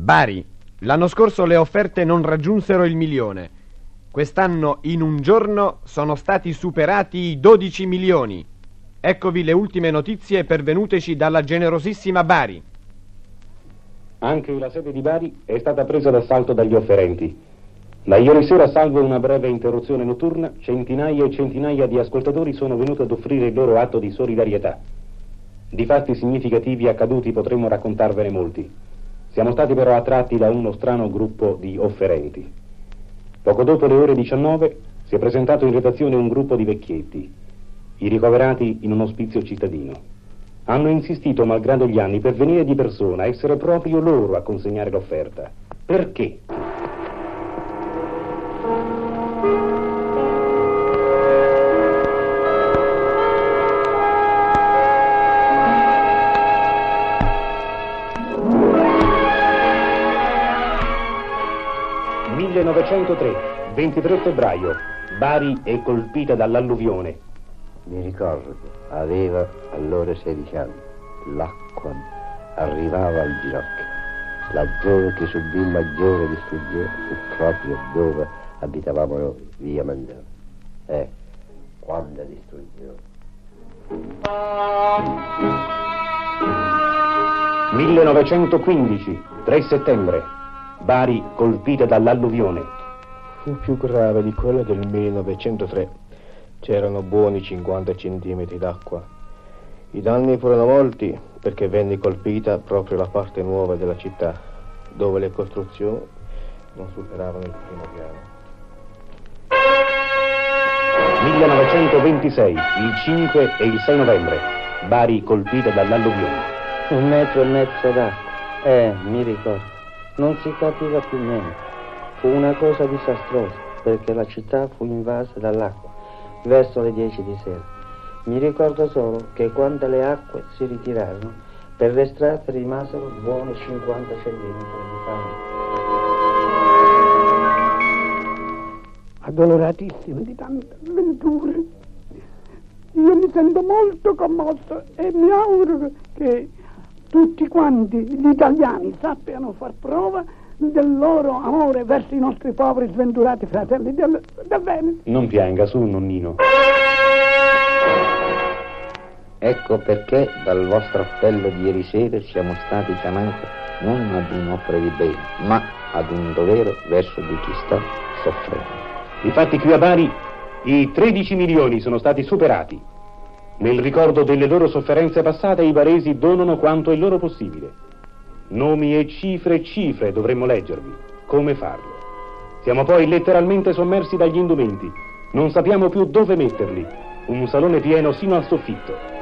Bari. L'anno scorso le offerte non raggiunsero il milione. Quest'anno in un giorno sono stati superati i 12 milioni. Eccovi le ultime notizie pervenuteci dalla generosissima Bari. Anche la sede di Bari è stata presa d'assalto dagli offerenti. Da ieri sera, salvo una breve interruzione notturna, centinaia e centinaia di ascoltatori sono venuti ad offrire il loro atto di solidarietà. Di fatti significativi accaduti potremmo raccontarvene molti. Siamo stati però attratti da uno strano gruppo di offerenti. Poco dopo le ore 19 si è presentato in redazione un gruppo di vecchietti, i ricoverati in un ospizio cittadino. Hanno insistito, malgrado gli anni, per venire di persona, essere proprio loro a consegnare l'offerta. Perché? 1903, 23 febbraio, Bari è colpita dall'alluvione. Mi ricordo, aveva allora 16 anni. L'acqua arrivava al ginocchio. La zona che subì maggiore distruzione fu proprio dove abitavamo noi, via Manzano. Eh, quanta distruzione. 1915, 3 settembre. Bari colpita dall'alluvione. Fu più grave di quella del 1903. C'erano buoni 50 centimetri d'acqua. I danni furono molti perché venne colpita proprio la parte nuova della città, dove le costruzioni non superavano il primo piano. 1926, il 5 e il 6 novembre. Bari colpita dall'alluvione. Un metro e mezzo d'acqua. Eh, mi ricordo non si capiva più niente. Fu una cosa disastrosa perché la città fu invasa dall'acqua verso le 10 di sera. Mi ricordo solo che quando le acque si ritirarono, per le strade rimasero buoni 50 centimetri di fango. Addoloratissimo di tante avventure. Io mi sento molto commosso e mi auguro che quanti gli italiani sappiano far prova del loro amore verso i nostri poveri sventurati fratelli del, del Veneto. Non pianga su, nonnino. Ecco perché dal vostro appello di ieri sera siamo stati chiamati non ad un'opera di bene, ma ad un dovere verso di chi sta soffrendo. Infatti qui a Bari i 13 milioni sono stati superati. Nel ricordo delle loro sofferenze passate i baresi donano quanto è loro possibile. Nomi e cifre cifre dovremmo leggervi. Come farlo? Siamo poi letteralmente sommersi dagli indumenti. Non sappiamo più dove metterli. Un salone pieno sino al soffitto.